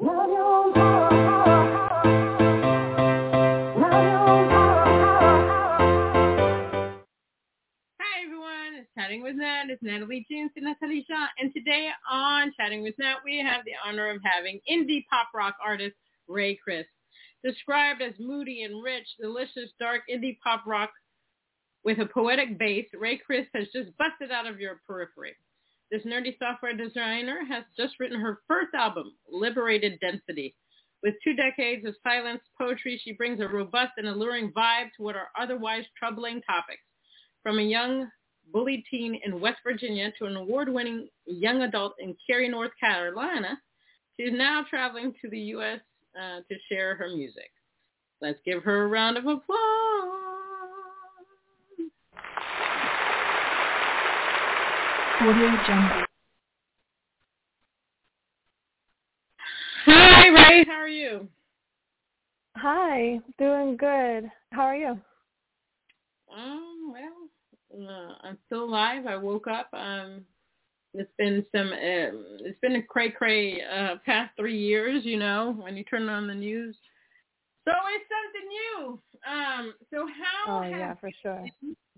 Hi everyone, it's Chatting with Nat. It's Natalie Jeans and Natalie Shaw. And today on Chatting with Nat, we have the honor of having indie pop rock artist Rae Chriss. Described as moody and rich, delicious, dark indie pop rock with a poetic base, Rae Chriss has just busted out of your periphery. This nerdy software designer has just written her first album, Liberated Density. With two decades of silence poetry, she brings a robust and alluring vibe to what are otherwise troubling topics. From a young bullied teen in West Virginia to an award-winning young adult in Cary, North Carolina, she's now traveling to the U.S. Uh, to share her music. Let's give her a round of applause. Audio Jungle. Hi, Rae. How are you? Hi, doing good. How are you? Um, well, uh, I'm still alive. I woke up. Um, it's been some. Uh, it's been a cray cray uh, past three years. You know, when you turn on the news, so it's something new. Um, so how? Oh yeah, for sure.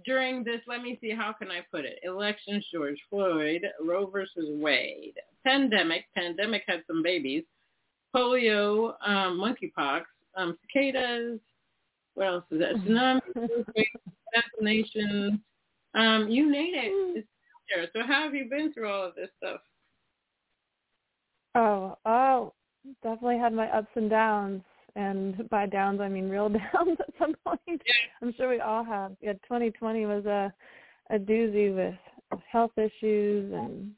during this, let me see, how can I put it? Elections, George Floyd, Roe versus Wade, pandemic, pandemic had some babies, polio, um, monkeypox, um, cicadas, what else is that? Tsunamis, assassinations, um, you name it, it's there. So how have you been through all of this stuff? Oh, oh, definitely had my ups and downs. And by downs, I mean real downs at some point. I'm sure we all have. Yeah, 2020 was a a doozy with health issues and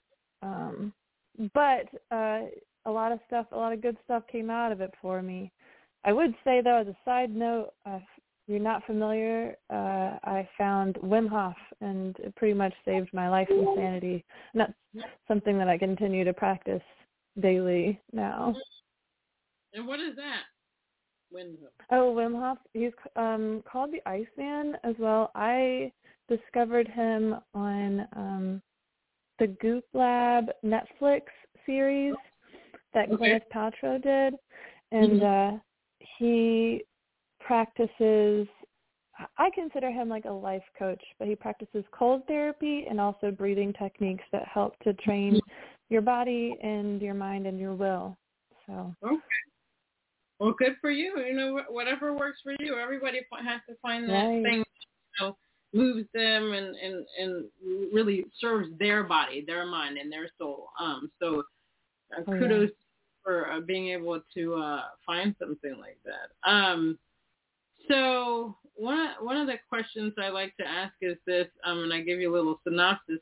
um but uh a lot of stuff, a lot of good stuff came out of it for me. I would say though, as a side note, uh, if you're not familiar, uh, I found Wim Hof, and it pretty much saved my life and sanity. And that's something that I continue to practice daily now. And what is that? When Oh, Wim Hof, he's um, called the Iceman as well. I discovered him on um, the Goop Lab Netflix series that Okay. Gwyneth Paltrow did, and uh, he practices. I consider him like a life coach, but he practices cold therapy and also breathing techniques that help to train your body and your mind and your will. So Okay. Well, good for you. You know, whatever works for you. Everybody has to find that Right. thing, you know, moves them and and and really serves their body, their mind, and their soul. Um. So, uh, Oh, yeah. kudos for uh, being able to uh find something like that. Um. So one one of the questions I like to ask is this, um, and I give you a little synopsis,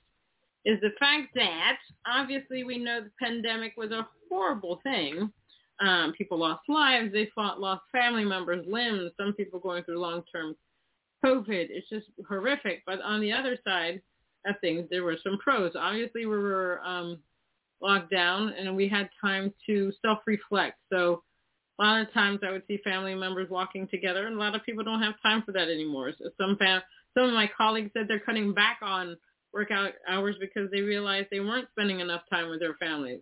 is the fact that obviously we know the pandemic was a horrible thing. Um, people lost lives, they fought, lost family members, limbs. Some people going through long-term COVID. It's just horrific. But on the other side of things, there were some pros. Obviously, we were um, locked down, and we had time to self-reflect. So a lot of times I would see family members walking together, and a lot of people don't have time for that anymore. So some fam- some of my colleagues said they're cutting back on workout hours because they realized they weren't spending enough time with their families.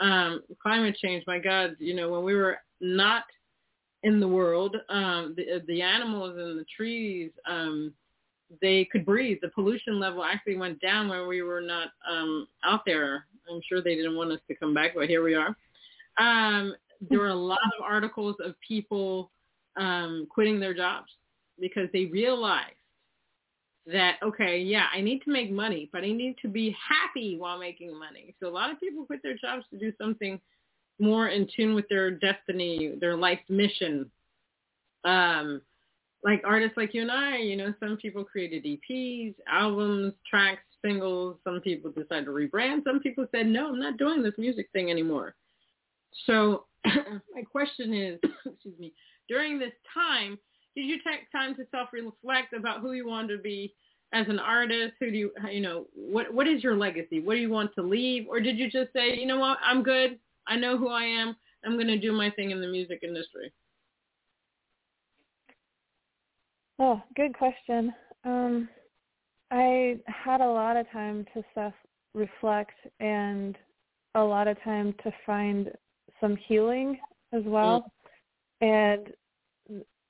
Um, climate change, my God, you know, when we were not in the world, um, the, the animals and the trees, um, they could breathe. The pollution level actually went down when we were not um, out there. I'm sure they didn't want us to come back, but here we are. Um, there were a lot of articles of people um, quitting their jobs because they realized that, okay, yeah, I need to make money, but I need to be happy while making money. So a lot of people quit their jobs to do something more in tune with their destiny, their life mission. Um, like artists like you and I, you know, some people created EPs, albums, tracks, singles. Some people decided to rebrand. Some people said, no, I'm not doing this music thing anymore. So my question is, excuse me, during this time, did you take time to self-reflect about who you wanted to be as an artist? Who do you, you know, what what is your legacy? What do you want to leave? Or did you just say, you know what, I'm good. I know who I am. I'm going to do my thing in the music industry. Oh, good question. Um, I had a lot of time to self-reflect and a lot of time to find some healing as well. Mm. And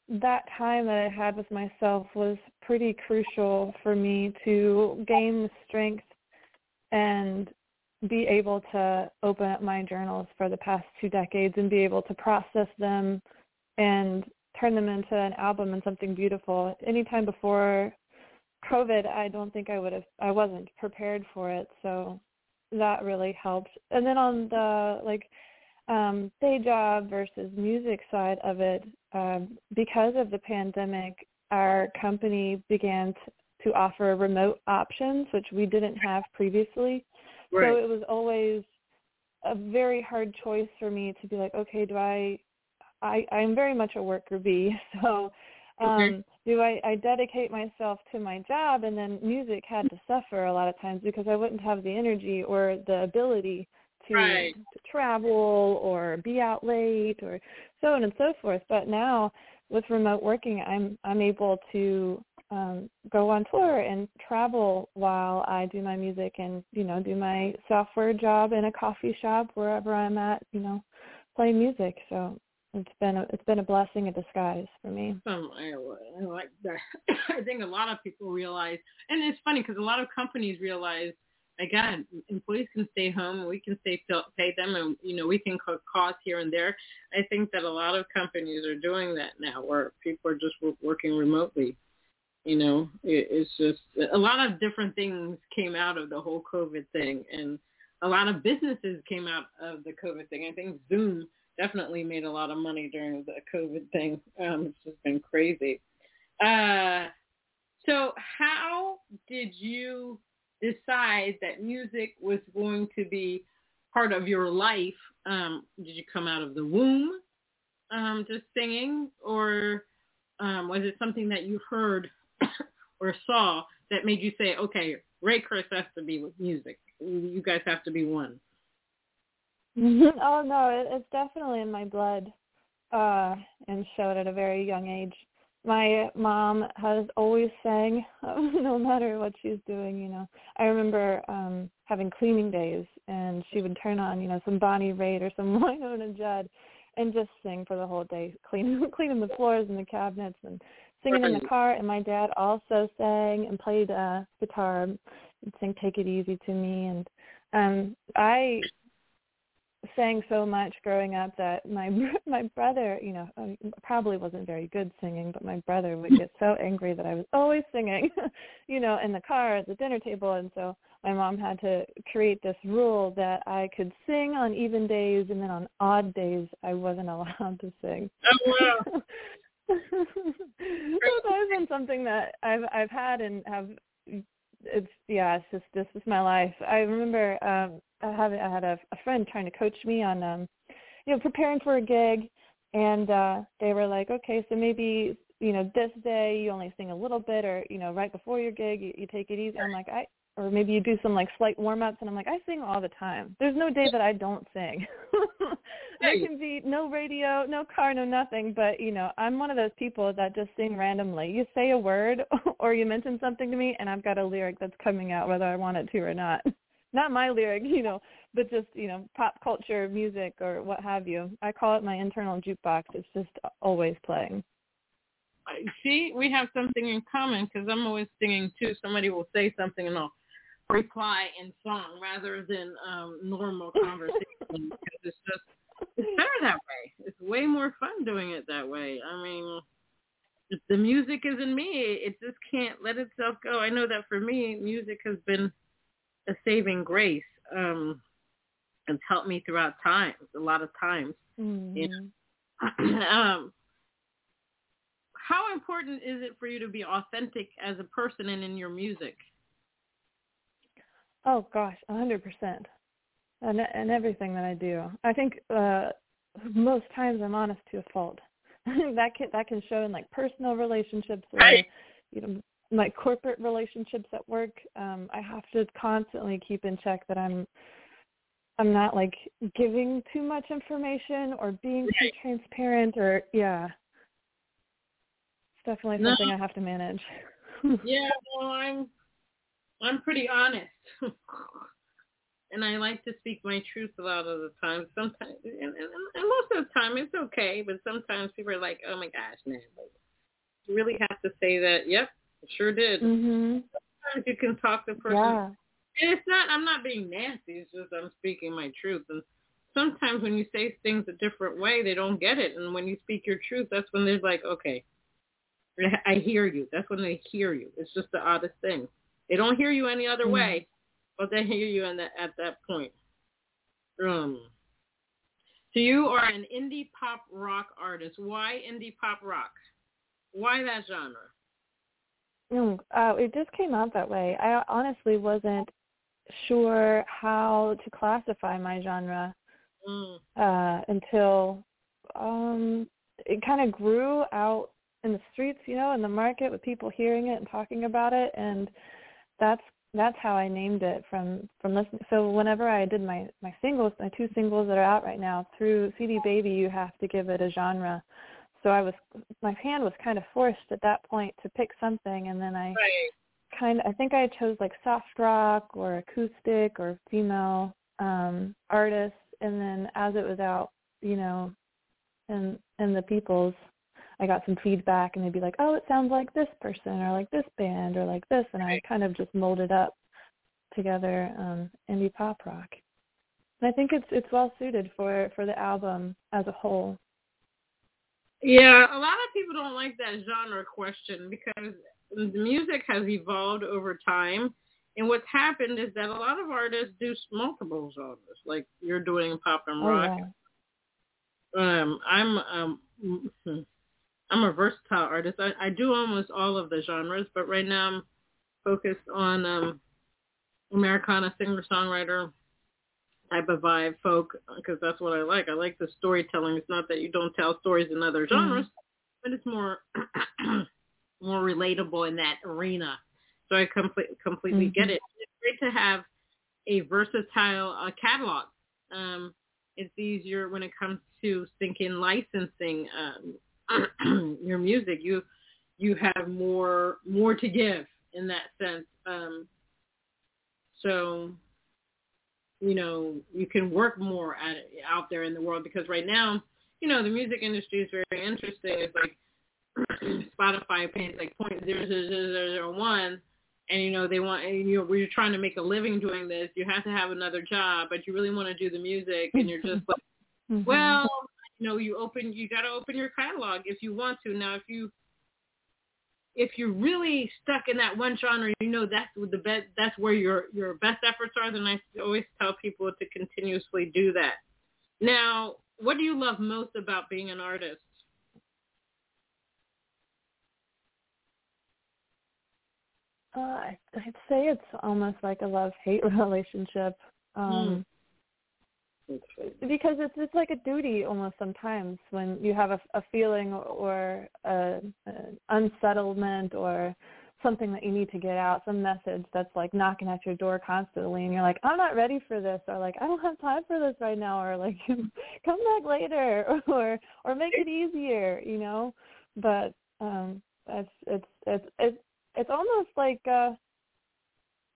that time that I had with myself was pretty crucial for me to gain the strength and be able to open up my journals for the past two decades and be able to process them and turn them into an album and something beautiful. Anytime before COVID, I don't think I would have, I wasn't prepared for it. So that really helped. And then on the like um, day job versus music side of it, um, because of the pandemic, our company began t- to offer remote options, which we didn't have previously. Right. So it was always a very hard choice for me to be like, okay, do I I, I'm very much a worker bee, so um okay. do I, I dedicate myself to my job and then music had to suffer a lot of times because I wouldn't have the energy or the ability to, right. to travel or be out late or so on and so forth. But now with remote working I'm I'm able to um go on tour and travel while I do my music and, you know, do my software job in a coffee shop wherever I'm at, you know, play music. So it's been a it's been a blessing in disguise for me. Um, I, I like that. I think a lot of people realize, and it's funny because a lot of companies realize, again, employees can stay home, we can stay pay them, and you know we can cut costs here and there. I think that a lot of companies are doing that now, where people are just working remotely. You know, it, it's just a lot of different things came out of the whole COVID thing, and a lot of businesses came out of the COVID thing. I think Zoom definitely made a lot of money during the COVID thing. Um, it's just been crazy. Uh, so how did you decide that music was going to be part of your life? Um, did you come out of the womb um, just singing, or um, was it something that you heard or saw that made you say, okay, Rae Chriss has to be with music. You guys have to be one. oh no, it, it's definitely in my blood, uh, and showed at a very young age. My mom has always sang, no matter what she's doing. You know, I remember um having cleaning days, and she would turn on, you know, some Bonnie Raitt or some Wynonna Judd, and just sing for the whole day, cleaning cleaning the floors and the cabinets, and singing in the car. And my dad also sang and played uh guitar and sang "Take It Easy" to me, and um I sang so much growing up that my my brother, you know, um, probably wasn't very good singing, but my brother would get so angry that I was always singing, you know, in the car at the dinner table, and so my mom had to create this rule that I could sing on even days, and then on odd days I wasn't allowed to sing. Oh wow. That's always been something that I've I've had and have it's yeah, it's just this is my life. I remember um I had I had a, a friend trying to coach me on um you know preparing for a gig, and uh they were like, okay, so maybe you know this day you only sing a little bit, or you know right before your gig you, you take it easy. I'm like I or maybe you do some like slight warm ups and I'm like, I sing all the time. There's no day that I don't sing. there can be no radio, no car, no nothing, but you know, I'm one of those people that just sing randomly. You say a word or you mention something to me and I've got a lyric that's coming out whether I want it to or not. Not my lyric, you know, but just, you know, pop culture, music or what have you. I call it my internal jukebox. It's just always playing. See, we have something in common because I'm always singing too. Somebody will say something and I'll reply in song rather than um normal conversation because it's just it's better that way. It's way more fun doing it that way. I mean, if the music is in me, it just can't let itself go. I know that for me, music has been a saving grace. Um, it's helped me throughout times, a lot of times. Mm-hmm. You know? um, how important is it for you to be authentic as a person and in your music? Oh gosh, a hundred percent. and and everything that I do. I think uh most times I'm honest to a fault. that can that can show in like personal relationships or right. you know my corporate relationships at work. Um I have to constantly keep in check that I'm I'm not like giving too much information or being right. too transparent or yeah. It's definitely no. something I have to manage. yeah, well I'm I'm pretty honest. and I like to speak my truth a lot of the time. Sometimes, and, and, and most of the time, it's okay. But sometimes people are like, "Oh my gosh, man!" Like, you really have to say that. Yep, sure did. Mhm. Sometimes you can talk to person. Yeah. And it's not. I'm not being nasty. It's just I'm speaking my truth. And sometimes when you say things a different way, they don't get it. And when you speak your truth, that's when they're like, "Okay, I hear you." That's when they hear you. It's just the oddest thing. They don't hear you any other Mhm. way but they hear you in that, at that point. Um, so you are an indie pop rock artist. Why indie pop rock? Why that genre? Mm, uh, it just came out that way. I honestly wasn't sure how to classify my genre mm. uh, until um, it kind of grew out in the streets, you know, in the market with people hearing it and talking about it, and that's that's how I named it from from listening. So whenever I did my my singles, my two singles that are out right now through CD Baby, you have to give it a genre. So I was my hand was kind of forced at that point to pick something, and then I right. kind of I think I chose like soft rock or acoustic or female um artists, and then as it was out, you know, and and the people's I got some feedback and they'd be like, oh, it sounds like this person or like this band or like this. And I kind of just molded up together um, indie pop rock. And I think it's it's well suited for for the album as a whole. Yeah, a lot of people don't like that genre question because the music has evolved over time. And what's happened is that a lot of artists do multiple genres, like you're doing pop and rock. Oh, yeah. Um, I'm um, I'm a versatile artist. I, I do almost all of the genres, but right now I'm focused on um, Americana singer-songwriter type of vibe, folk, because that's what I like. I like the storytelling. It's not that you don't tell stories in other genres, mm-hmm. but it's more more relatable in that arena. So I complete, completely mm-hmm. get it. It's great to have a versatile uh, catalog. Um, it's easier when it comes to thinking licensing. Um, your music, you you have more more to give in that sense. Um, so you know you can work more at it out there in the world because right now you know the music industry is very interesting. It's like Spotify pays like point zero zero zero zero one, and you know they want and you know we're trying to make a living doing this. You have to have another job, but you really want to do the music, and you're just like, mm-hmm. well, you know, you open, you got to open your catalog if you want to. Now, if you if you're really stuck in that one genre, you know that's the best, that's where your your best efforts are. Then I always tell people to continuously do that. Now, what do you love most about being an artist? Uh, I'd say it's almost like a love-hate relationship. Um, mm because it's it's like a duty almost sometimes when you have a, a feeling or a, an unsettlement or something that you need to get out, some message that's like knocking at your door constantly, and you're like, I'm not ready for this, or like I don't have time for this right now, or like come back later, or or make it easier, you know. But um, it's it's it's it's it's almost like uh,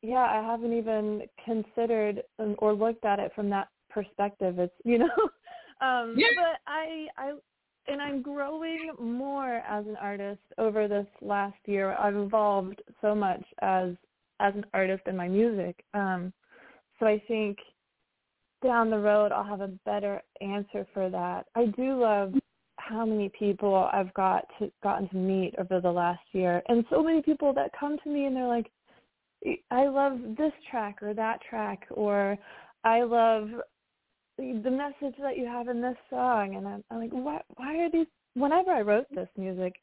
yeah, I haven't even considered or looked at it from that perspective. It's you know, um, yeah. but I I and I'm growing more as an artist over this last year. I've evolved so much as as an artist in my music. Um, so I think down the road I'll have a better answer for that. I do love how many people I've got to gotten to meet over the last year and so many people that come to me and they're like I love this track or that track or I love the message that you have in this song and I'm, I'm like why why are these whenever I wrote this music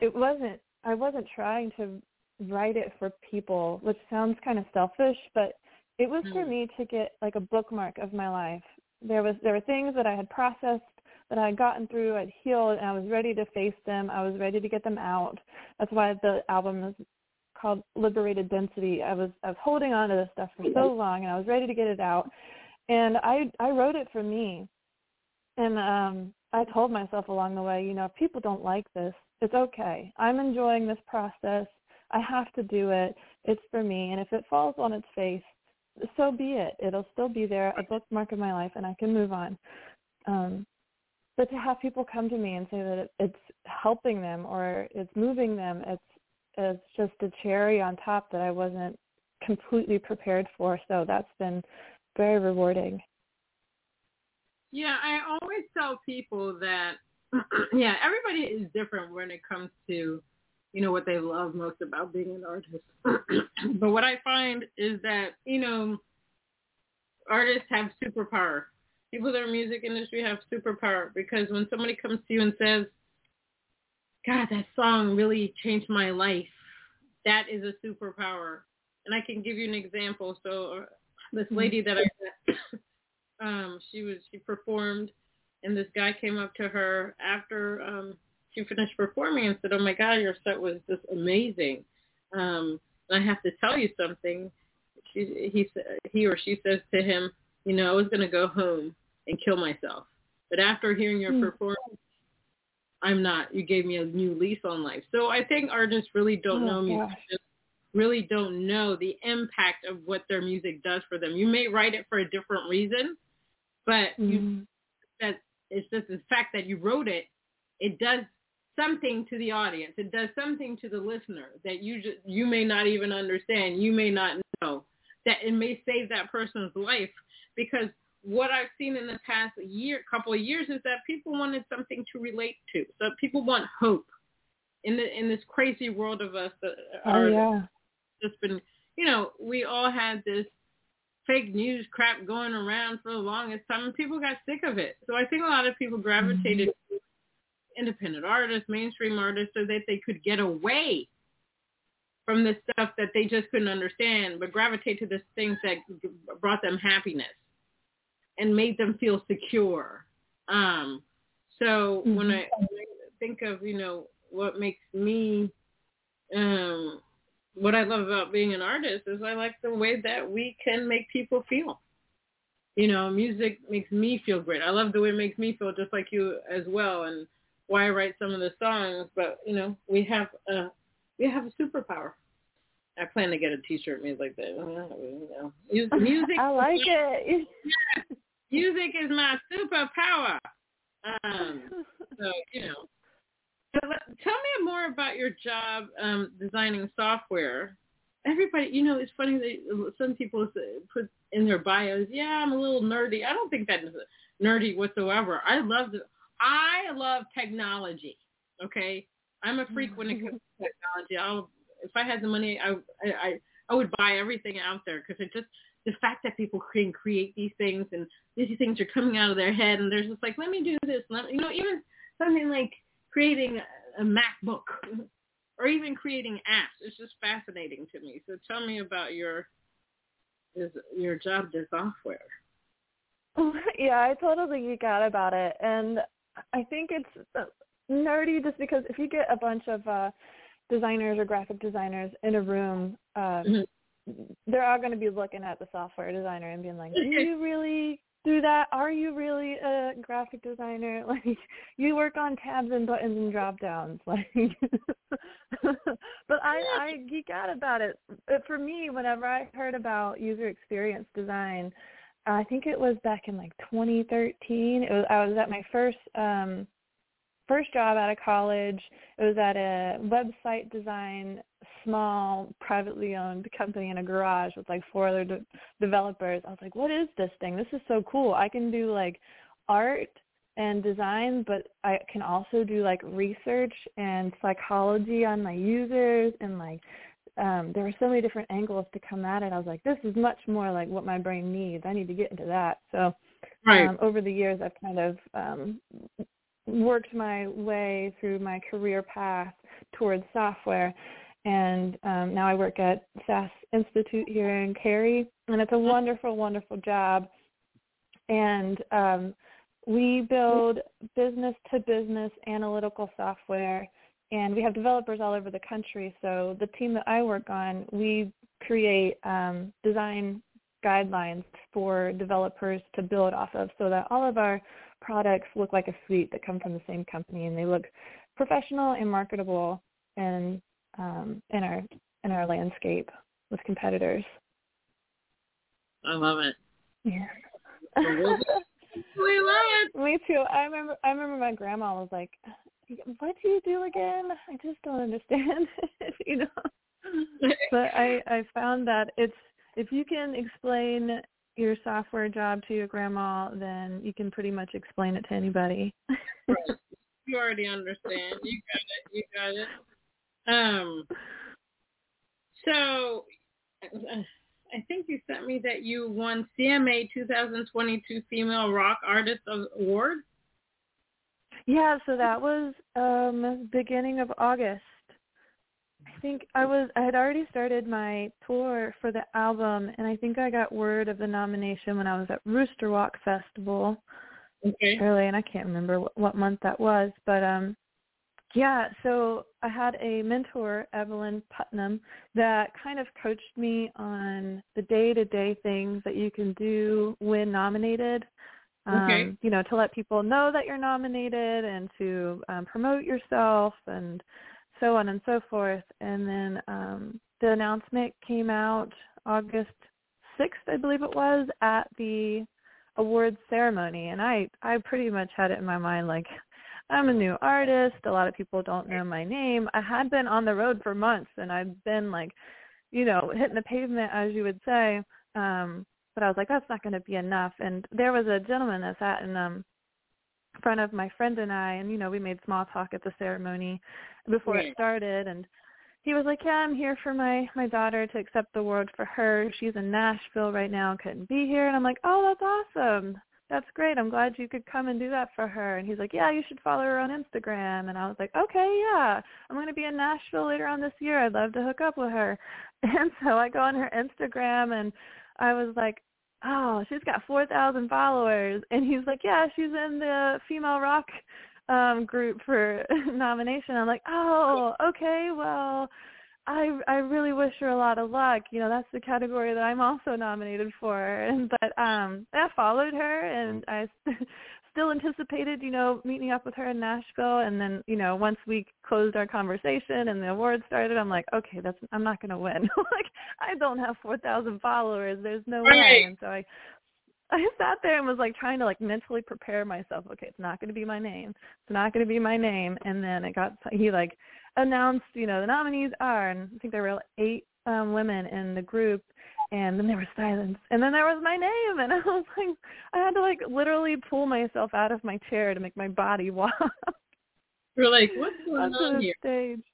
it wasn't I wasn't trying to write it for people which sounds kind of selfish but it was for Mm. me to get like a bookmark of my life. There was there were things that I had processed that I had gotten through, I'd healed, and I was ready to face them. I was ready to get them out. That's why the album is called Liberated Density. I was I was holding on to this stuff for so long, and I was ready to get it out. And I I wrote it for me, and um I told myself along the way, you know, if people don't like this, it's okay. I'm enjoying this process. I have to do it. It's for me, and if it falls on its face, so be it. It'll still be there, a bookmark of my life, and I can move on. Um, but to have people come to me and say that it, it's helping them or it's moving them, it's it's just a cherry on top that I wasn't completely prepared for. So that's been very rewarding. Yeah, I always tell people that yeah, everybody is different when it comes to you know what they love most about being an artist. but what I find is that you know artists have superpower. People that are music industry have superpower because when somebody comes to you and says, "God, that song really changed my life," that is a superpower. And I can give you an example. So this lady that I met, um, she was she performed, and this guy came up to her after um, she finished performing and said, "Oh my God, your set was just amazing." Um, and I have to tell you something. She he he or she says to him, "You know, I was going to go home and kill myself, but after hearing your Hmm. performance, I'm not. You gave me a new lease on life." So I think artists really don't Oh, know gosh. musicians really don't know the impact of what their music does for them. You may write it for a different reason, but you Mhm. that it's just the fact that you wrote it, it does something to the audience. It does something to the listener that you just, you may not even understand. You may not know that it may save that person's life because what I've seen in the past year, couple of years is that people wanted something to relate to. So people want hope in the in this crazy world of us that Oh yeah. Just been, you know, we all had this fake news crap going around for the longest time and people got sick of it. So I think a lot of people gravitated to independent artists, mainstream artists so that they could get away from the stuff that they just couldn't understand, but gravitate to the things that brought them happiness and made them feel secure. Um, so when I when I think of, you know, what makes me um what I love about being an artist is I like the way that we can make people feel. You know, music makes me feel great. I love the way it makes me feel just like you as well and why I write some of the songs, but you know, we have a we have a superpower. I plan to get a t-shirt made like that. You know, music I like it. music is my superpower. Um so, you know, so let, tell me more about your job um, designing software. Everybody, you know, it's funny that some people put in their bios, "Yeah, I'm a little nerdy." I don't think that is nerdy whatsoever. I love the, I love technology. Okay, I'm a freak when it comes to technology. I'll, if I had the money, I I I would buy everything out there because it just the fact that people can create these things and these things are coming out of their head and they're just like, let me do this. Let, you know, even something like creating a MacBook or even creating apps. It's just fascinating to me. So tell me about your is your job to software. yeah, I totally geek out about it, and I think it's uh, nerdy just because if you get a bunch of uh, designers or graphic designers in a room, um, Mhm. they're all going to be looking at the software designer and being like, "Do you really do that? Are you really a graphic designer? Like, you work on tabs and buttons and drop downs, like." but I I geek out about it. But for me, whenever I heard about user experience design, I think it was back in like 2013. It was I was at my first um first job out of college. It was at a website design small privately owned company in a garage with like four other de- developers. I was like, "What is this thing? This is so cool. I can do like art and design, but I can also do like research and psychology on my users and like um, there were so many different angles to come at it. I was like, this is much more like what my brain needs. I need to get into that. So Right. um, over the years, I've kind of um, worked my way through my career path towards software. And um, now I work at SAS Institute here in Cary, and it's a wonderful, wonderful job. And um, we build business-to-business analytical software, and we have developers all over the country. So the team that I work on, we create um, design guidelines for developers to build off of so that all of our products look like a suite that come from the same company and they look professional and marketable and um, in our in our landscape with competitors. I love it. Yeah. we love it. Me too. I remember I remember my grandma was like, What do you do again? I just don't understand you know. but I, I found that it's if you can explain your software job to your grandma, then you can pretty much explain it to anybody. right. You already understand. You got it. You got it. Um, so I think you sent me that you won CMA 2022 Female Rock Artist Award. Yeah, so that was um beginning of August. I think I was I had already started my tour for the album and I think I got word of the nomination when I was at Rooster Walk Festival. Okay. Early and I can't remember what, what month that was, but um yeah, so I had a mentor, Evelyn Putnam, that kind of coached me on the day-to-day things that you can do when nominated. Okay. Um, you know, to let people know that you're nominated and to um, promote yourself and so on and so forth. And then um, the announcement came out August 6th, I believe it was, at the awards ceremony. And I, I pretty much had it in my mind like, I'm a new artist. A lot of people don't know my name. I had been on the road for months and I've been like, you know, hitting the pavement as you would say. Um, but I was like, that's not going to be enough. And there was a gentleman that sat in um front of my friend and I and you know, we made small talk at the ceremony before Right. it started and he was like, "Yeah, I'm here for my my daughter to accept the award for her. She's in Nashville right now, couldn't be here." And I'm like, "Oh, that's awesome that's great. I'm glad you could come and do that for her. And he's like, yeah, you should follow her on Instagram. And I was like, okay, yeah, I'm going to be in Nashville later on this year. I'd love to hook up with her. And so I go on her Instagram and I was like, oh, she's got 4,000 followers. And he's like, yeah, she's in the female rock um group for nomination. I'm like, oh, okay, well, I I really wish her a lot of luck. You know, that's the category that I'm also nominated for. And but um I followed her and I still anticipated, you know, meeting up with her in Nashville and then, you know, once we closed our conversation and the award started, I'm like, okay, that's I'm not going to win. like I don't have 4,000 followers. There's no way. And so I I sat there and was like trying to like mentally prepare myself. Okay, it's not going to be my name. It's not going to be my name. And then it got he like announced, you know, the nominees are, and I think there were eight um, women in the group, and then there was silence, and then there was my name, and I was like, I had to like literally pull myself out of my chair to make my body walk You're like, what's going on the here? stage.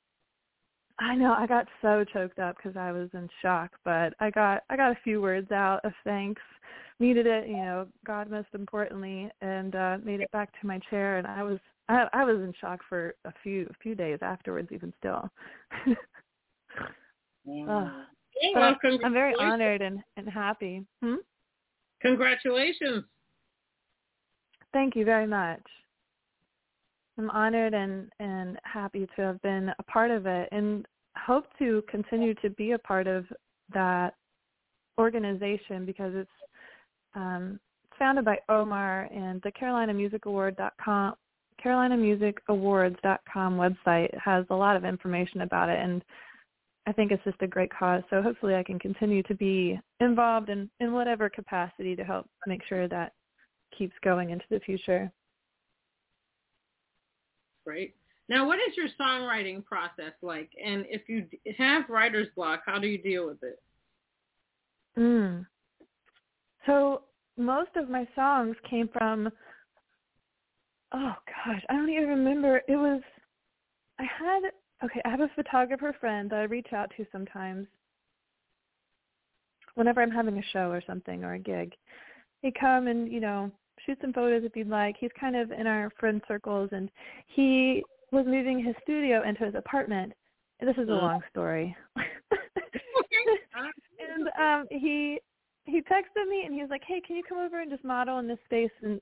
I know I got so choked up because I was in shock, but I got I got a few words out of thanks. Needed it, you know, God most importantly, and uh made it back to my chair, and I was I, I was in shock for a few a few days afterwards, even still. Ugh. Yeah, But well, I'm, I'm very honored and, and happy. Hmm? Congratulations. Thank you very much. I'm honored and, and happy to have been a part of it and hope to continue to be a part of that organization because it's um, founded by Omar and the Carolina Music Award.com Carolina Music Awards.com website has a lot of information about it and I think it's just a great cause. So hopefully I can continue to be involved in, in whatever capacity to help make sure that keeps going into the future. Great. Now, what is your songwriting process like? And if you have writer's block, how do you deal with it? Mm. So most of my songs came from oh gosh, I don't even remember. It was I had okay, I have a photographer friend that I reach out to sometimes whenever I'm having a show or something or a gig. He'd come and, you know, shoot some photos if you'd like. He's kind of in our friend circles and he was moving his studio into his apartment this is a long story. and um he he texted me and he was like, "Hey, can you come over and just model in this space and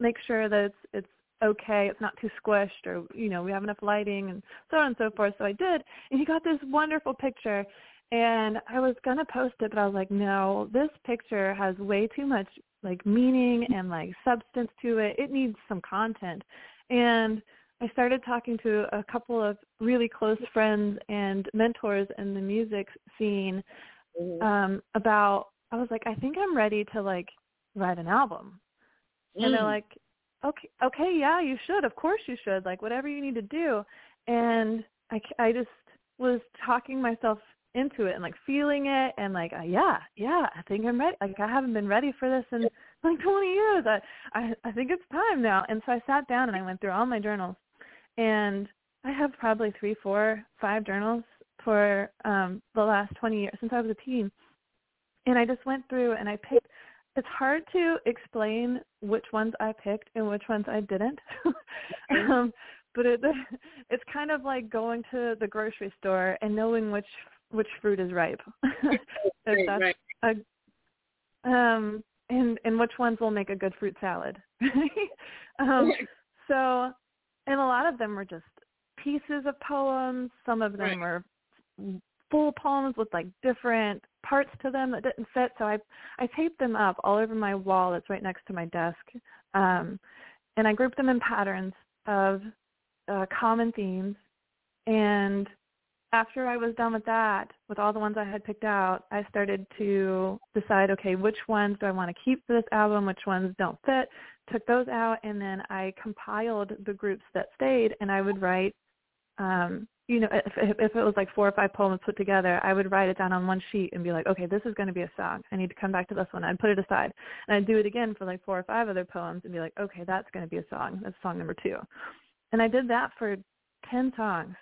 make sure that it's it's okay, it's not too squished, or you know, we have enough lighting and so on and so forth." So I did, and he got this wonderful picture. And I was gonna post it, but I was like, no, this picture has way too much like meaning and like substance to it. It needs some content. And I started talking to a couple of really close friends and mentors in the music scene mm-hmm. um about I was like, I think I'm ready to like write an album. Mm. And they're mm. like, okay, okay, yeah, you should. Of course you should. Like whatever you need to do. And I, I just was talking myself into it and like feeling it and like uh, yeah yeah i think i'm ready like i haven't been ready for this in like 20 years i i i think it's time now and so i sat down and i went through all my journals and i have probably three four five journals for um the last 20 years since i was a teen and I just went through and I picked. It's hard to explain which ones I picked and which ones I didn't. um, but it it's kind of like going to the grocery store and knowing which which fruit is ripe. right, right. A, um and and which ones will make a good fruit salad. um so and a lot of them were just pieces of poems, some of them right. were full poems with like different parts to them that didn't fit. So I I taped them up all over my wall that's right next to my desk. Um, and I grouped them in patterns of uh, common themes. And after I was done with that, with all the ones I had picked out, I started to decide, okay, which ones do I want to keep for this album, which ones don't fit, took those out, and then I compiled the groups that stayed, and I would write um, you know, if, if it was like four or five poems put together, I would write it down on one sheet and be like, okay, this is going to be a song. I need to come back to this one. I'd put it aside. And I'd do it again for like four or five other poems and be like, okay, that's going to be a song. That's song number two. And I did that for 10 songs.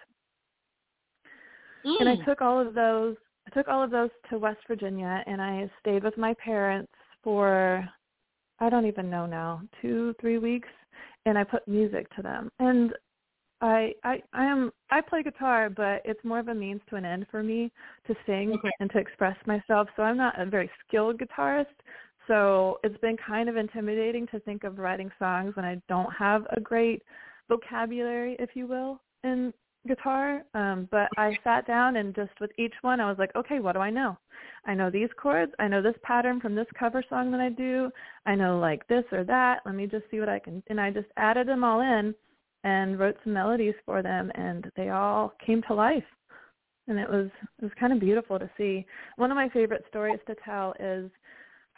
Mm. And I mm. took all of those, I took all of those to West Virginia and I stayed with my parents for, I don't even know now, two, three weeks. And I put music to them. And I I I am I play guitar, but it's more of a means to an end for me to sing okay. and to express myself. So I'm not a very skilled guitarist. So it's been kind of intimidating to think of writing songs when I don't have a great vocabulary, if you will, in guitar. Um, but I sat down and just with each one, I was like, okay, what do I know? I know these chords. I know this pattern from this cover song that I do. I know like this or that. Let me just see what I can. And I just added them all in and wrote some melodies for them and they all came to life. And it was it was kind of beautiful to see. One of my favorite stories to tell is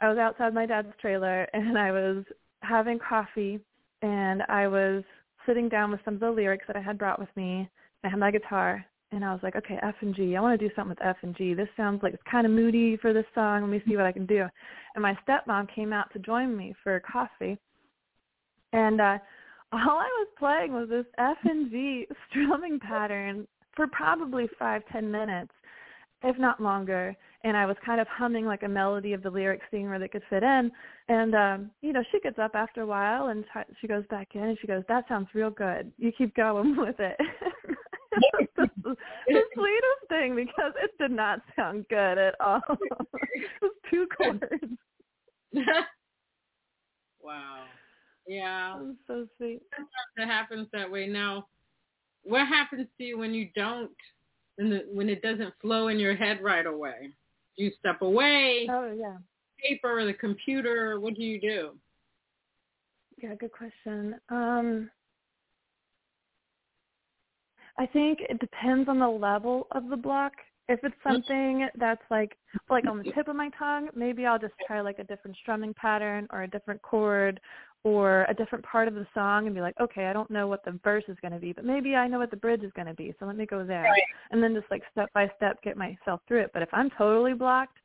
i was outside my dad's trailer and i was having coffee and i was sitting down with some of the lyrics that i had brought with me. I had my guitar and i was like okay f and g. I want to do something with f and g. This sounds like it's kind of moody for this song. Let me see what i can do. And my stepmom came out to join me for coffee and uh all I was playing was this F and G strumming pattern for probably five, ten minutes, if not longer. And I was kind of humming like a melody of the lyrics, seeing where they could fit in. And um, you know, she gets up after a while and t- she goes back in and she goes, "That sounds real good. You keep going with it." the, the sweetest thing because it did not sound good at all. it was two chords. wow. Yeah. That's so sweet. That happens that way. Now, what happens to you when you don't, when, the, when it doesn't flow in your head right away? Do you step away? Oh, yeah. Paper or the computer? What do you do? Yeah, good question. Um, I think it depends on the level of the block. If it's mm-hmm. something that's like like on the tip of my tongue, maybe I'll just try like a different strumming pattern or a different chord or a different part of the song and be like, okay, I don't know what the verse is going to be, but maybe I know what the bridge is going to be, so let me go there. Right. And then just like step by step get myself through it. But if I'm totally blocked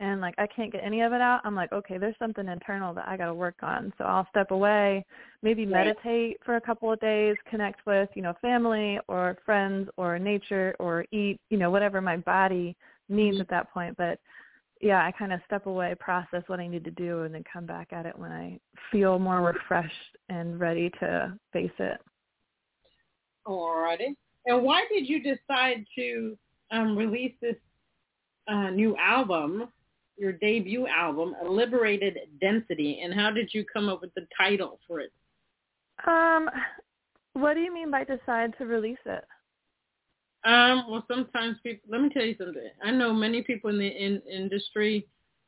and like I can't get any of it out, I'm like, okay, there's something internal that I got to work on. So I'll step away, maybe right. meditate for a couple of days, connect with, you know, family or friends or nature or eat, you know, whatever my body needs mm-hmm. at that point. But yeah, I kind of step away, process what I need to do, and then come back at it when I feel more refreshed and ready to face it. Alrighty. And why did you decide to um, release this uh, new album, your debut album, Liberated Density, and how did you come up with the title for it? Um, what do you mean by decide to release it? Um, well, sometimes people. Let me tell you something. I know many people in the in, industry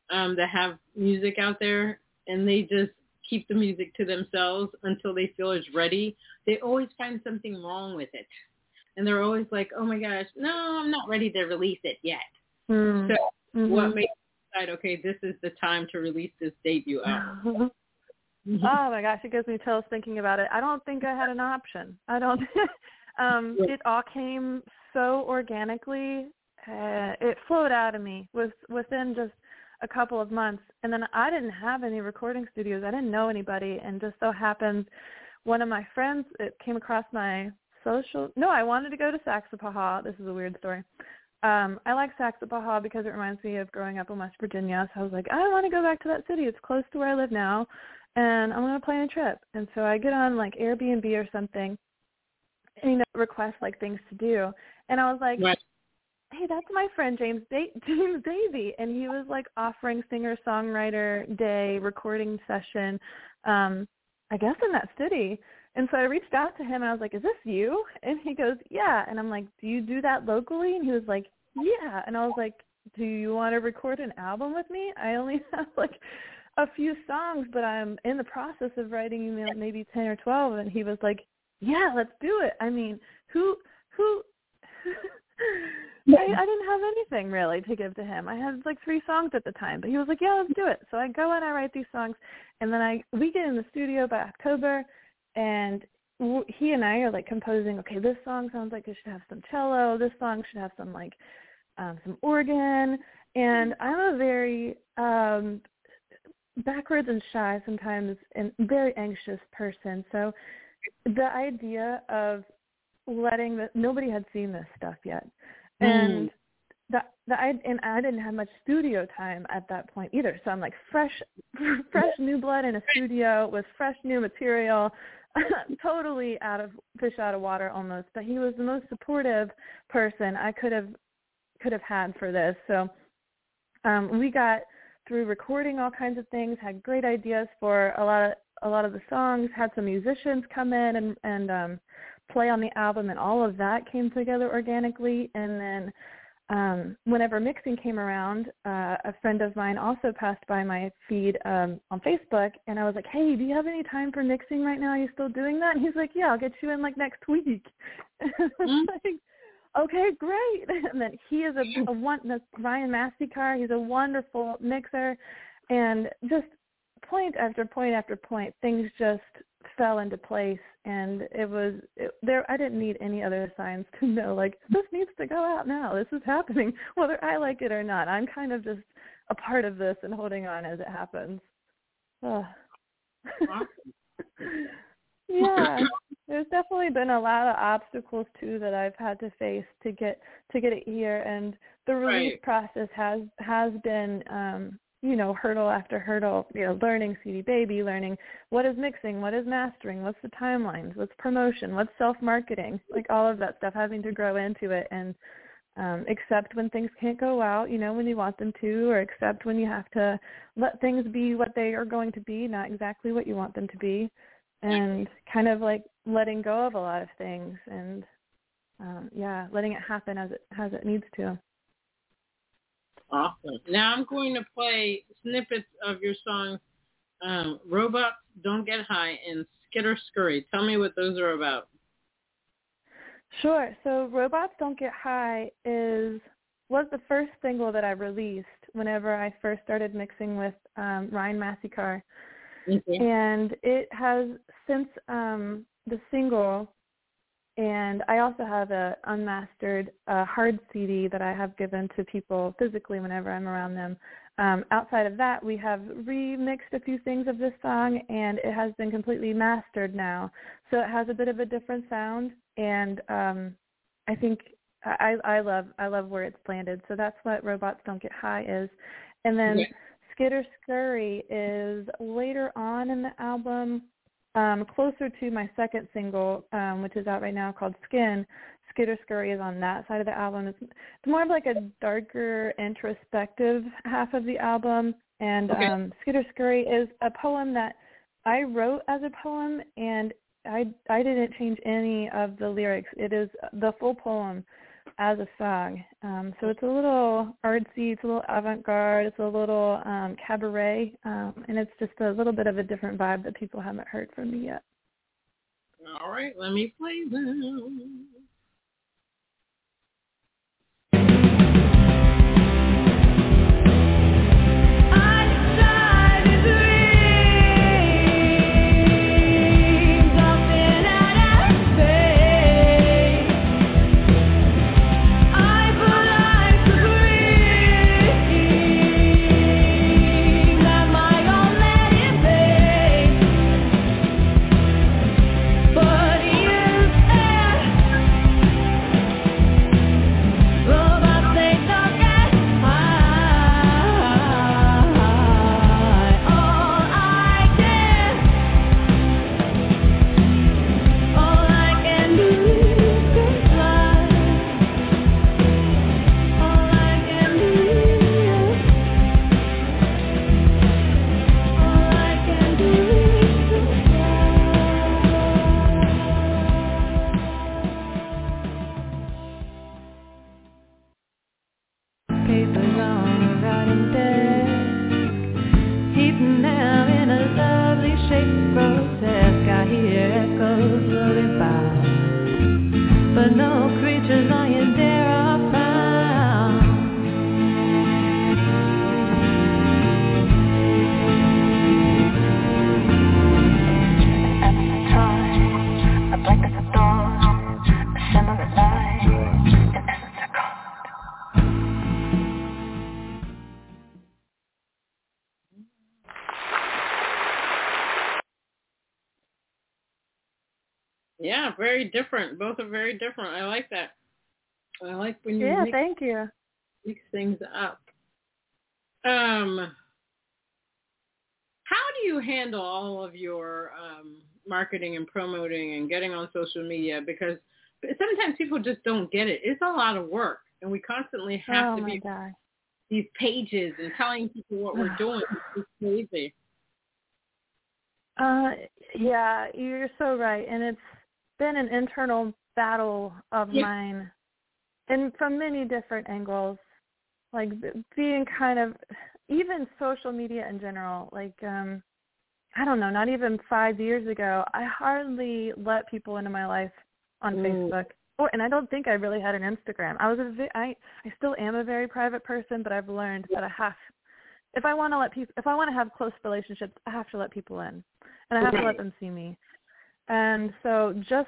um, that have music out there, and they just keep the music to themselves until they feel it's ready. They always find something wrong with it, and they're always like, "Oh my gosh, no, I'm not ready to release it yet." Mm. So, mm-hmm. what made you decide? Okay, this is the time to release this debut album. oh my gosh, it gives me chills thinking about it. I don't think I had an option. I don't. um, it all came so organically. Uh, it flowed out of me with within just a couple of months, and then I didn't have any recording studios. I didn't know anybody, and just so happened, one of my friends it came across my social. No, I wanted to go to Saxapahaw. This is a weird story. Um, I like Saxapahaw because it reminds me of growing up in West Virginia. So I was like, I want to go back to that city. It's close to where I live now and I'm gonna plan a trip. And so I get on like Airbnb or something, and you know, request like things to do. And I was like, right. hey, that's my friend James da- James Davy, and he was like offering singer songwriter day recording session, um, I guess in that city. And so I reached out to him and I was like, is this you? And he goes, yeah. And I'm like, do you do that locally? And he was like, yeah. And I was like, do you want to record an album with me? I only have like a few songs, but I'm in the process of writing maybe ten or twelve. And he was like, "Yeah, let's do it." I mean, who who? I, I didn't have anything really to give to him. I had like three songs at the time, but he was like, "Yeah, let's do it." So I go and I write these songs, and then I we get in the studio by October, and he and I are like composing. Okay, this song sounds like it should have some cello. This song should have some like um, some organ. And I'm a very um backwards and shy sometimes and very anxious person. So the idea of letting the nobody had seen this stuff yet. And mm. the the I and I didn't have much studio time at that point either. So I'm like fresh fresh new blood in a studio with fresh new material. totally out of fish out of water almost. But he was the most supportive person I could have could have had for this. So um we got through recording all kinds of things, had great ideas for a lot of a lot of the songs, had some musicians come in and and um play on the album and all of that came together organically and then um whenever mixing came around, uh a friend of mine also passed by my feed um on Facebook and I was like, "Hey, do you have any time for mixing right now? Are you still doing that?" And he's like, "Yeah, I'll get you in like next week." mm-hmm. like, okay, great. And then he is a, a one, Ryan Masseycar, he's a wonderful mixer. And just point after point after point, things just fell into place. And it was, it, there, I didn't need any other signs to know, like, this needs to go out now. This is happening, whether I like it or not. I'm kind of just a part of this and holding on as it happens. yeah there's definitely been a lot of obstacles too that I've had to face to get to get it here and the release right. process has has been um you know hurdle after hurdle you know learning CD baby learning what is mixing what is mastering what's the timelines what's promotion what's self marketing like all of that stuff having to grow into it and um accept when things can't go out you know when you want them to or accept when you have to let things be what they are going to be not exactly what you want them to be and kind of like letting go of a lot of things and um, yeah, letting it happen as it as it needs to. Awesome. Now I'm going to play snippets of your song um, "Robots Don't Get High" and "Skitter Scurry." Tell me what those are about. Sure. So "Robots Don't Get High" is was the first single that I released whenever I first started mixing with um, Ryan Masseycar. Mm-hmm. And it has since um, the single, and I also have a unmastered uh, hard CD that I have given to people physically whenever I'm around them. Um, outside of that, we have remixed a few things of this song, and it has been completely mastered now. So it has a bit of a different sound, and um, I think I, I love I love where it's landed. So that's what Robots Don't Get High is, and then. Yeah Skitter Scurry is later on in the album. Um, closer to my second single, um, which is out right now called Skin. Skitter Scurry is on that side of the album. It's, it's more of like a darker, introspective half of the album. And Okay. um, Skitter Scurry is a poem that I wrote as a poem, and I I didn't change any of the lyrics. It is the full poem as a song. Um, so it's a little artsy, it's a little avant-garde, it's a little um, cabaret, um, and it's just a little bit of a different vibe that people haven't heard from me yet. All right, let me play them. Very different. Both are very different. I like that. I like when you Yeah, mix, thank you. mix things up. Um, how do you handle all of your um, marketing and promoting and getting on social media? Because sometimes people just don't get it. It's a lot of work, and we constantly have oh to be god. these pages and telling people what we're doing. It's crazy. Uh, yeah, you're so right, and it's been an internal battle of Yeah. mine, and from many different angles, like being kind of even social media in general. Like, um, I don't know, not even five years ago, I hardly let people into my life on Mm. Facebook. Oh, and I don't think I really had an Instagram. I was a vi- I I still am a very private person, but I've learned that I have if I want to let people if I want to have close relationships, I have to let people in. And I have to let them see me. And so just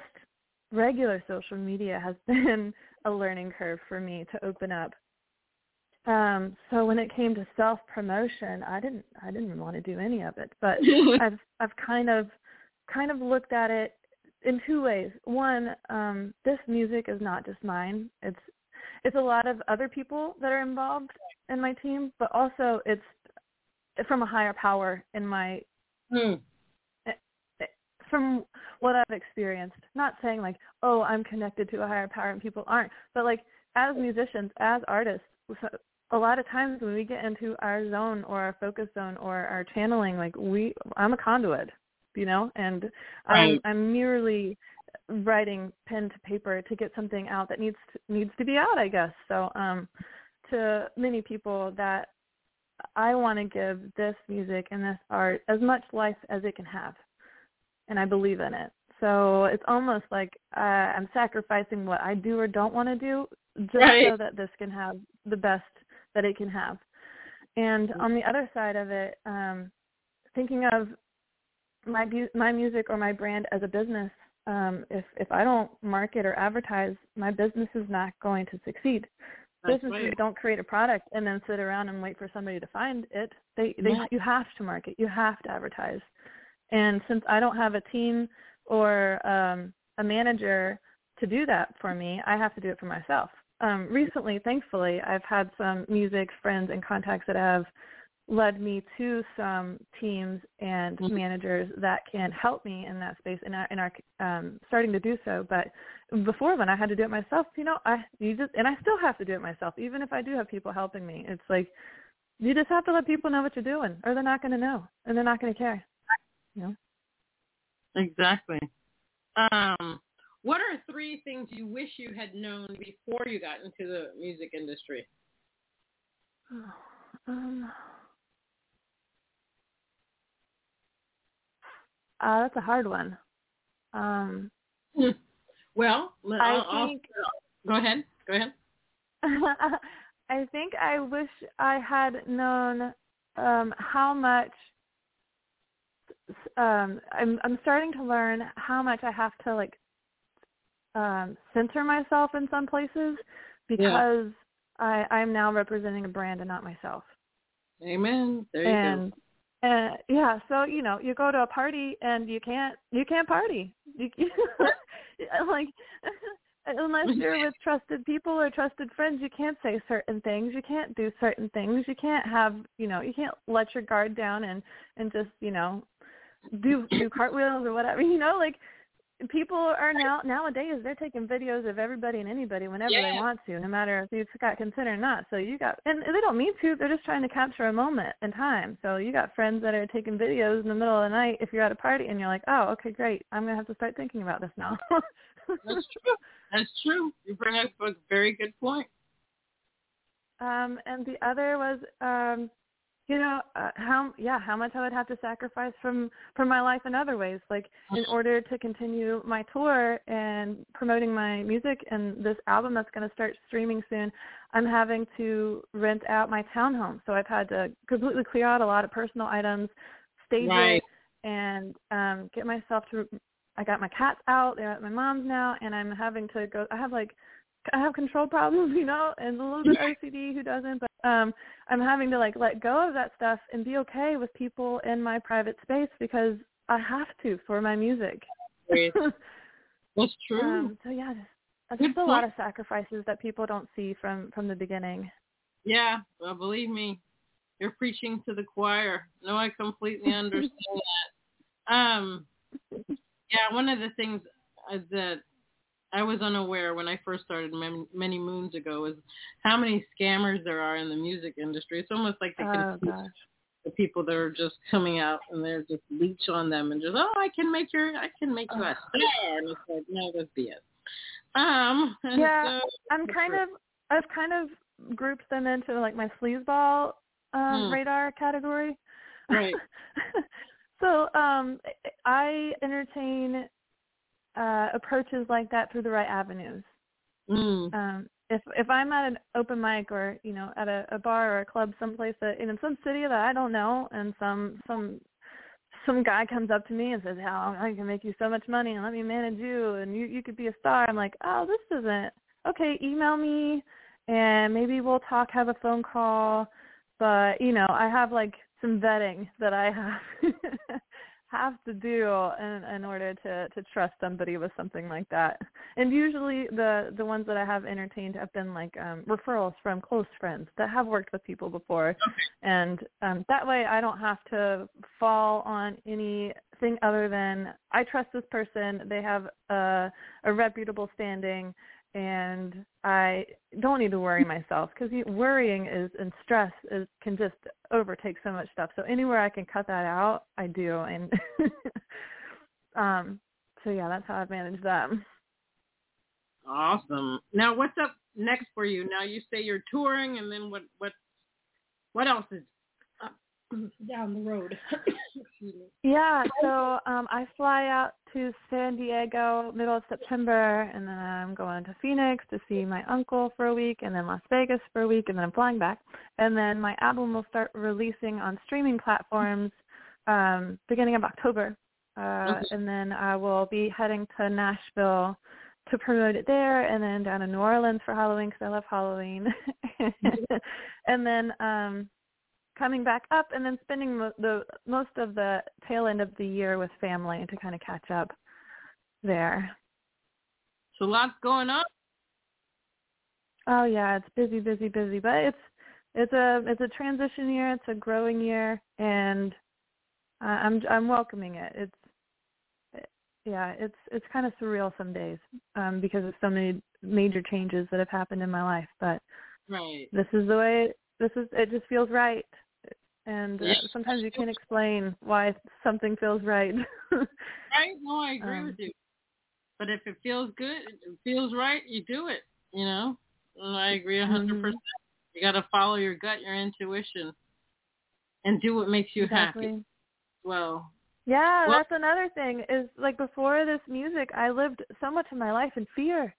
regular social media has been a learning curve for me to open up. Um, so when it came to self promotion, I didn't I didn't want to do any of it. But I've I've kind of kind of looked at it in two ways. One, um, this music is not just mine. It's it's a lot of other people that are involved in my team, but also it's from a higher power in my Hmm. From what I've experienced. Not saying like, oh, I'm connected to a higher power and people aren't, but like as musicians, as artists, a lot of times when we get into our zone or our focus zone or our channeling, like we, I'm a conduit, you know, and Right. I'm I'm merely writing pen to paper to get something out that needs to, needs to be out, I guess. So, um, to many people that I want to give this music and this art as much life as it can have, and I believe in it. So it's almost like uh, I'm sacrificing what I do or don't want to do just Right. so that this can have the best that it can have. And on the other side of it, um, thinking of my bu- my music or my brand as a business, um, if if I don't market or advertise, my business is not going to succeed That's businesses right. don't create a product and then sit around and wait for somebody to find it. They they Right. you have to market. You have to advertise. And since I don't have a team or um a manager to do that for me, I have to do it for myself. Um recently, thankfully, I've had some music friends and contacts that have led me to some teams and Mhm. managers that can help me in that space and are, and are um, starting to do so. But before then, I had to do it myself. You know, I you just and I still have to do it myself, even if I do have people helping me. It's like you just have to let people know what you're doing, or they're not going to know, and they're not going to care. Know. Exactly. Um, what are three things you wish you had known before you got into the music industry? Um, uh, that's a hard one. Um, Well, I I'll- think go ahead. Go ahead. I think I wish I had known um, how much. Um, I'm I'm starting to learn how much I have to like um, censor myself in some places because I I'm now representing a brand and not myself. Amen. There you and and yeah, so you know, you go to a party and you can't you can't party. You, like unless you're with trusted people or trusted friends, you can't say certain things. You can't do certain things. You can't have you know you can't let your guard down and and just you know do do cartwheels or whatever. You know, like people are now nowadays they're taking videos of everybody and anybody whenever they want to, no matter if you've got consent or not. So you got and they don't mean to, they're just trying to capture a moment in time. So you got friends that are taking videos in the middle of the night if you're at a party and you're like, Oh, okay, great. I'm gonna have to start thinking about this now. That's true. That's true. You bring up a very good point. um and the other was um you know uh, how yeah how much i would have to sacrifice from from my life in other ways like in order to continue my tour and promoting my music and this album that's going to start streaming soon i'm having to rent out my townhome so i've had to completely clear out a lot of personal items stage Right. it and um get myself to i got my cats out they're at my mom's now and i'm having to go i have like I have control problems, you know, and a little bit OCD who doesn't, but um I'm having to like let go of that stuff and be okay with people in my private space because I have to for my music. That's true. um so yeah, that's just a lot of sacrifices that people don't see from from the beginning. yeah. Well, believe me, you're preaching to the choir. No, I completely understand that. Um, yeah. One of the things uh, that I was unaware when I first started many, many moons ago is how many scammers there are in the music industry. It's almost like they Oh can see gosh. the people that are just coming out and they're just leech on them and just oh I can make your I can make you a star and it's like no that's BS. Um Yeah, so, I'm kind of I've kind of grouped them into like my sleazeball um Hmm. radar category. Right. so um I entertain uh approaches like that through the right avenues. mm, Um if if I'm at an open mic or, you know, at a, a bar or a club someplace that in some city that I don't know and some some some guy comes up to me and says, "How I can make you so much money and let me manage you and you you could be a star." I'm like, "Oh, this isn't okay. Email me and maybe we'll talk, have a phone call." But you know, I have like some vetting that I have have to do in in order to to trust somebody with something like that. And usually the the ones that I have entertained have been like um referrals from close friends that have worked with people before. And um that way I don't have to fall on anything other than I trust this person, they have a a reputable standing and I don't need to worry myself because worrying is and stress is can just overtake so much stuff. So anywhere I can cut that out, I do. And um, so yeah, that's how I've managed that. awesome. Now what's up next for you? Now you say you're touring and then what what what else is down the road? Yeah, so um I fly out to San Diego middle of September and then I'm going to Phoenix to see my uncle for a week and then Las Vegas for a week and then I'm flying back. And then my album will start releasing on streaming platforms um beginning of October. Uh and then I will be heading to Nashville to promote it there and then down to New Orleans for Halloween because I love Halloween. and then um coming back up and then spending mo- the most of the tail end of the year with family to kind of catch up there. So lots going on. Oh yeah, it's busy, busy, busy, but it's it's a it's a transition year. It's a growing year, and I'm I'm welcoming it. It's yeah, it's it's kind of surreal some days um, because of so many major changes that have happened in my life. But right. this is the way. This is it. Just feels right, and uh, sometimes you can't explain why something feels right. Right? No, I agree Um, with you. But if it feels good, it feels right, you do it. You know, and I agree a 100 Mhm. percent. You got to follow your gut, your intuition, and do what makes you happy. Well, Yeah, Well- that's another thing. Is like before this music, I lived so much of my life in fear,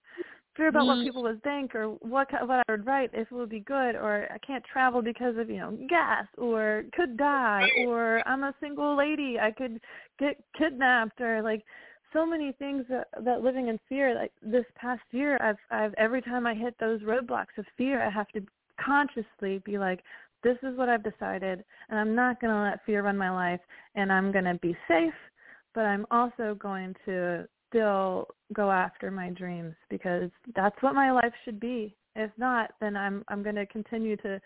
fear about what Mm. people would think or what what I would write if it would be good, or I can't travel because of you know gas, or could die, or I'm a single lady, I could get kidnapped, or like so many things that that living in fear. Like this past year, I've I've every time I hit those roadblocks of fear, I have to consciously be like, this is what I've decided, and I'm not going to let fear run my life, and I'm going to be safe, but I'm also going to still go after my dreams because that's what my life should be. If not, then I'm I'm going to continue to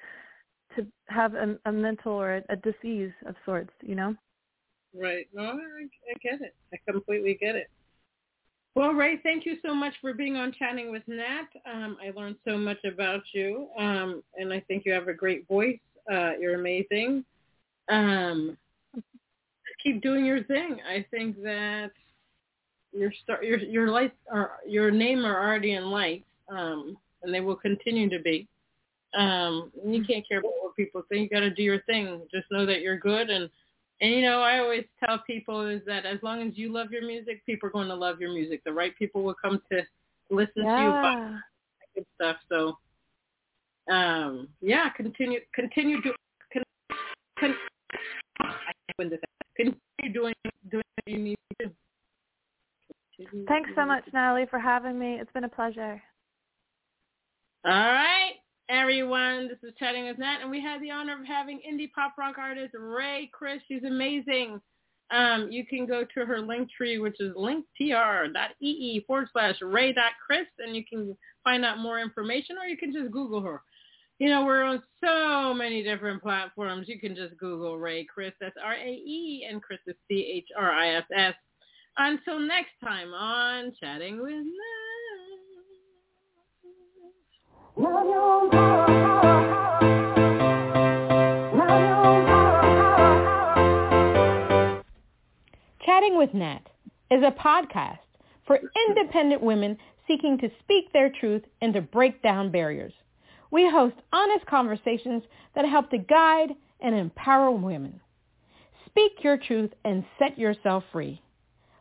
to have a, a mental or a, a disease of sorts, you know. right. No, I, I get it. I completely get it. Well, Rae, thank you so much for being on Chatting with Nat. Um, I learned so much about you, um, and I think you have a great voice. Uh, you're amazing. Um, keep doing your thing. I think that your star, your your lights are your name are already in lights, um, and they will continue to be. Um, you can't care about what people think. You got to do your thing. Just know that you're good and and you know, I always tell people is that as long as you love your music, people are going to love your music. The right people will come to listen to you about Yeah. good stuff. So, um, yeah, continue, continue do, con, con, I can't win this. Continue doing doing what you need to do. Continue Thanks so much, Natalie, for having me. It's been a pleasure. All right, everyone. This is Chatting with Nat, and we had the honor of having indie pop rock artist Rae Chriss. She's amazing. Um, you can go to her link tree, which is linktr.ee forward slash rae.chriss, and you can find out more information, or you can just Google her. You know, we're on so many different platforms. You can just Google Rae Chriss. That's R-A-E, and Chriss is C-H-R-I-S-S. Until next time on Chatting with Nat. Chatting with Nat is a podcast for independent women seeking to speak their truth and to break down barriers. We host honest conversations that help to guide and empower women. Speak your truth and set yourself free.